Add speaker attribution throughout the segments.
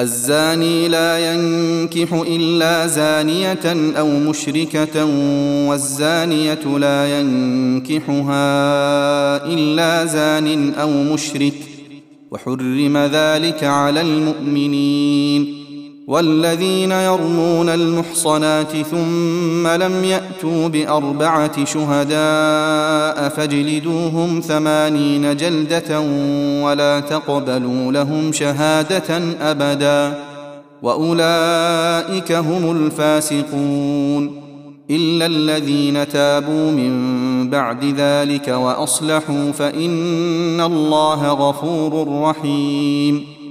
Speaker 1: الزاني لا ينكح إلا زانية أو مشركة والزانية لا ينكحها إلا زان أو مشرك وحرم ذلك على المؤمنين. والذين يرمون المحصنات ثم لم يأتوا بأربعة شهداء فاجلدوهم ثمانين جلدة ولا تقبلوا لهم شهادة أبدا وأولئك هم الفاسقون إلا الذين تابوا من بعد ذلك وأصلحوا فإن الله غفور رحيم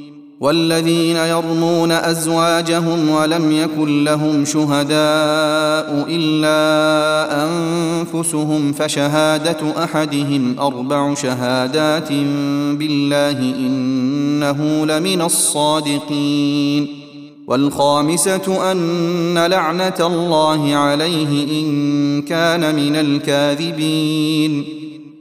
Speaker 1: والذين يرمون أزواجهم ولم يكن لهم شهداء إلا أنفسهم فشهادة أحدهم أربع شهادات بالله إنه لمن الصادقين والخامسة أن لعنة الله عليه إن كان من الكاذبين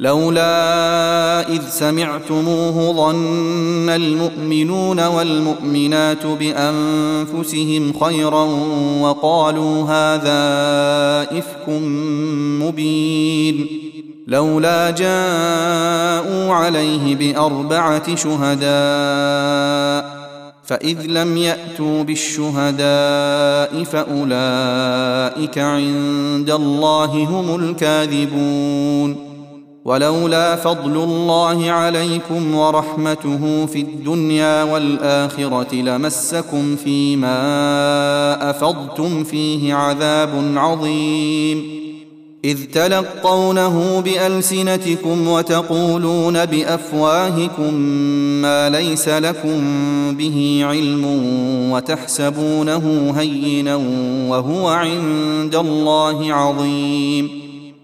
Speaker 1: لولا إذ سمعتموه ظن المؤمنون والمؤمنات بأنفسهم خيرا وقالوا هذا إفك مبين. لولا جاءوا عليه بأربعة شهداء فإذ لم يأتوا بالشهداء فأولئك عند الله هم الكاذبون. ولولا فضل الله عليكم ورحمته في الدنيا والآخرة لمسكم فيما أفضتم فيه عذاب عظيم. إذ تلقونه بألسنتكم وتقولون بأفواهكم ما ليس لكم به علم وتحسبونه هينا وهو عند الله عظيم.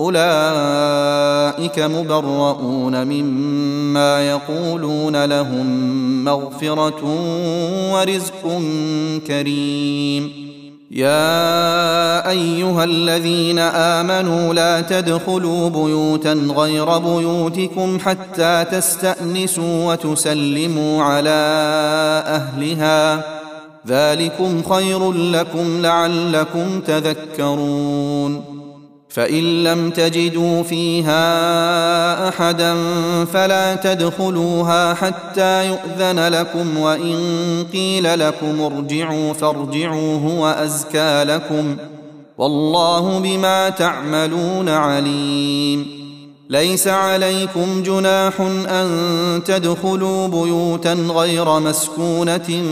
Speaker 1: أولئك مبرؤون مما يقولون لهم مغفرة ورزق كريم. يا أيها الذين آمنوا لا تدخلوا بيوتا غير بيوتكم حتى تستأنسوا وتسلموا على أهلها. ذلكم خير لكم لعلكم تذكرون. فإن لم تجدوا فيها أحدا فلا تدخلوها حتى يؤذن لكم وإن قيل لكم ارجعوا فارجعوا هو أزكى لكم والله بما تعملون عليم ليس عليكم جناح أن تدخلوا بيوتا غير مسكونة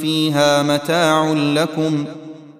Speaker 1: فيها متاع لكم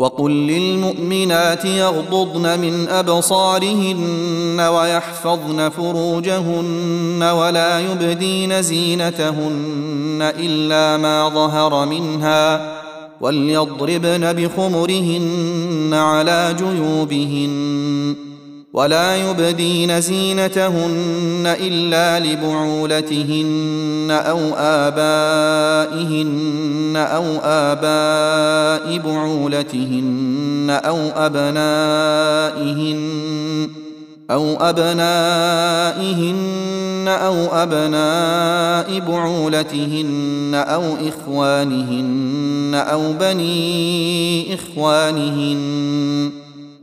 Speaker 1: وقل للمؤمنات يغضضن من أبصارهن ويحفظن فروجهن ولا يبدين زينتهن إلا ما ظهر منها وليضربن بخمرهن على جيوبهن. ولا يبدين زينتهن إلا لبعولتهن أو آبائهن أو آباء بعولتهن أو أبنائهن أو أبنائهن أو أبناء بعولتهن أو إخوانهن أو بني إخوانهن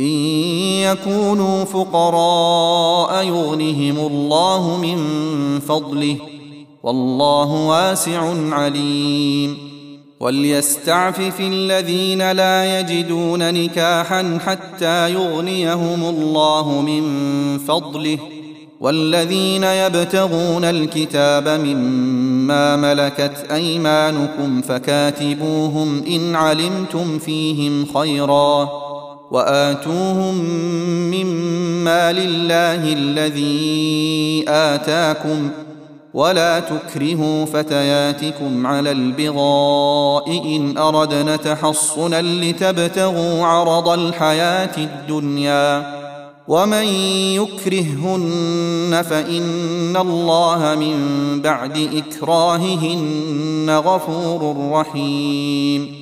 Speaker 1: إن يكونوا فقراء يغنهم الله من فضله والله واسع عليم. وليستعفف الذين لا يجدون نكاحا حتى يغنيهم الله من فضله. والذين يبتغون الكتاب مما ملكت أيمانكم فكاتبوهم إن علمتم فيهم خيرا. وآتوهم مما لله الذي آتاكم ولا تكرهوا فتياتكم على البغاء إن أردنا تحصنا لتبتغوا عرض الحياة الدنيا ومن يكرههن فإن الله من بعد إكراههن غفور رحيم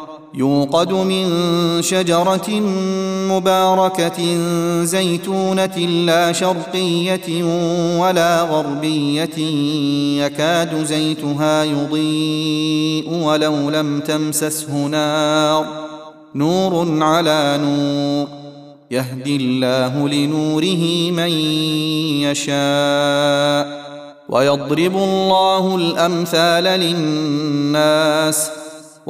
Speaker 1: يوقد من شجرة مباركة زيتونة لا شرقية ولا غربية يكاد زيتها يضيء ولو لم تمسسه نار. نور على نور. يهدي الله لنوره من يشاء. ويضرب الله الأمثال للناس.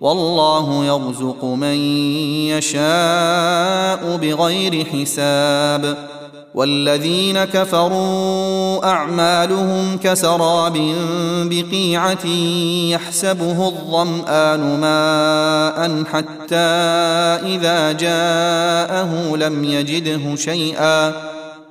Speaker 1: والله يرزق من يشاء بغير حساب. والذين كفروا أعمالهم كسراب بقيعة يحسبه الظمآن ماء حتى إذا جاءه لم يجده شيئا.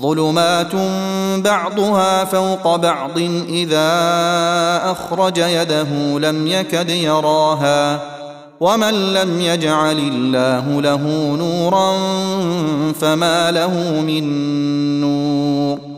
Speaker 1: ظلمات بعضها فوق بعض إذا أخرج يده لم يكد يراها ومن لم يجعل الله له نورا فما له من نور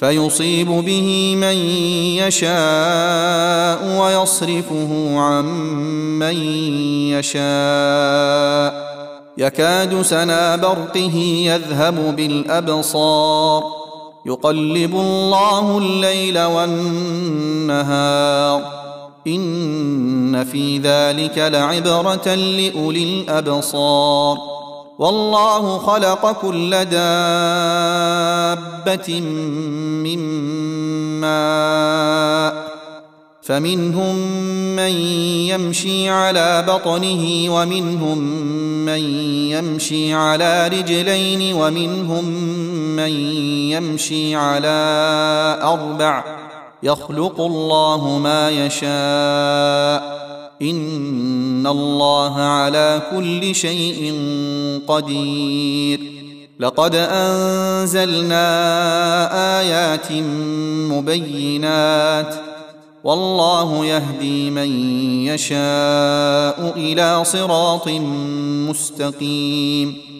Speaker 1: فيصيب به من يشاء ويصرفه عن من يشاء. يكاد سنا برقه يذهب بالأبصار. يقلب الله الليل والنهار. إن في ذلك لعبرة لأولي الأبصار. والله خلق كل دابة من ماء فمنهم من يمشي على بطنه ومنهم من يمشي على رجلين ومنهم من يمشي على أربع يخلق الله ما يشاء ان الله على كل شيء قدير. لقد انزلنا ايات مبينات. والله يهدي من يشاء إلى صراط مستقيم.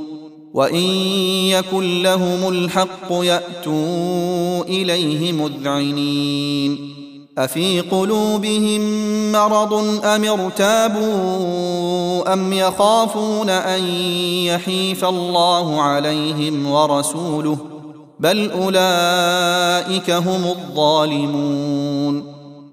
Speaker 1: وان يكن لهم الحق ياتوا اليه مذعنين افي قلوبهم مرض ام ارتابوا ام يخافون ان يحيف الله عليهم ورسوله بل اولئك هم الظالمون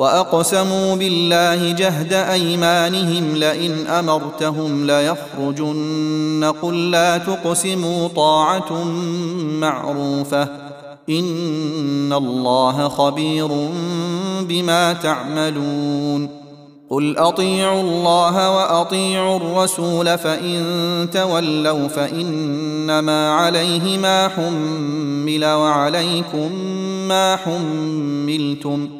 Speaker 1: وأقسموا بالله جهد أيمانهم لئن أمرتهم ليخرجن قل لا تقسموا طاعة معروفة إن الله خبير بما تعملون قل أطيعوا الله وأطيعوا الرسول فإن تولوا فإنما عليه ما حمل وعليكم ما حملتم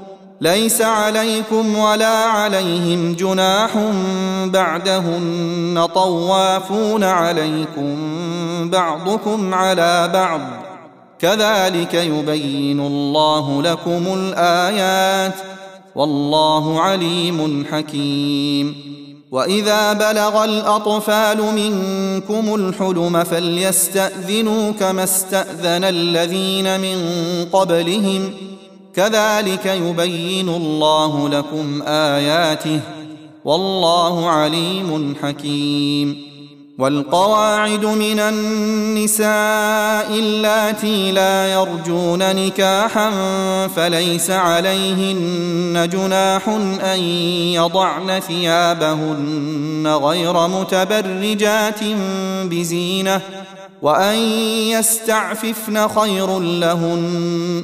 Speaker 1: ليس عليكم ولا عليهم جناح بعدهن طوافون عليكم بعضكم على بعض. كذلك يبين الله لكم الآيات. والله عليم حكيم. وإذا بلغ الأطفال منكم الحلم فليستأذنوا كما استأذن الذين من قبلهم. كذلك يبين الله لكم آياته والله عليم حكيم. والقواعد من النساء اللاتي لا يرجون نكاحا فليس عليهن جناح أن يضعن ثيابهن غير متبرجات بزينة وأن يستعففن خير لهن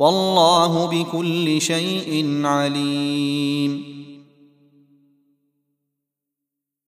Speaker 1: والله بكل شيء عليم.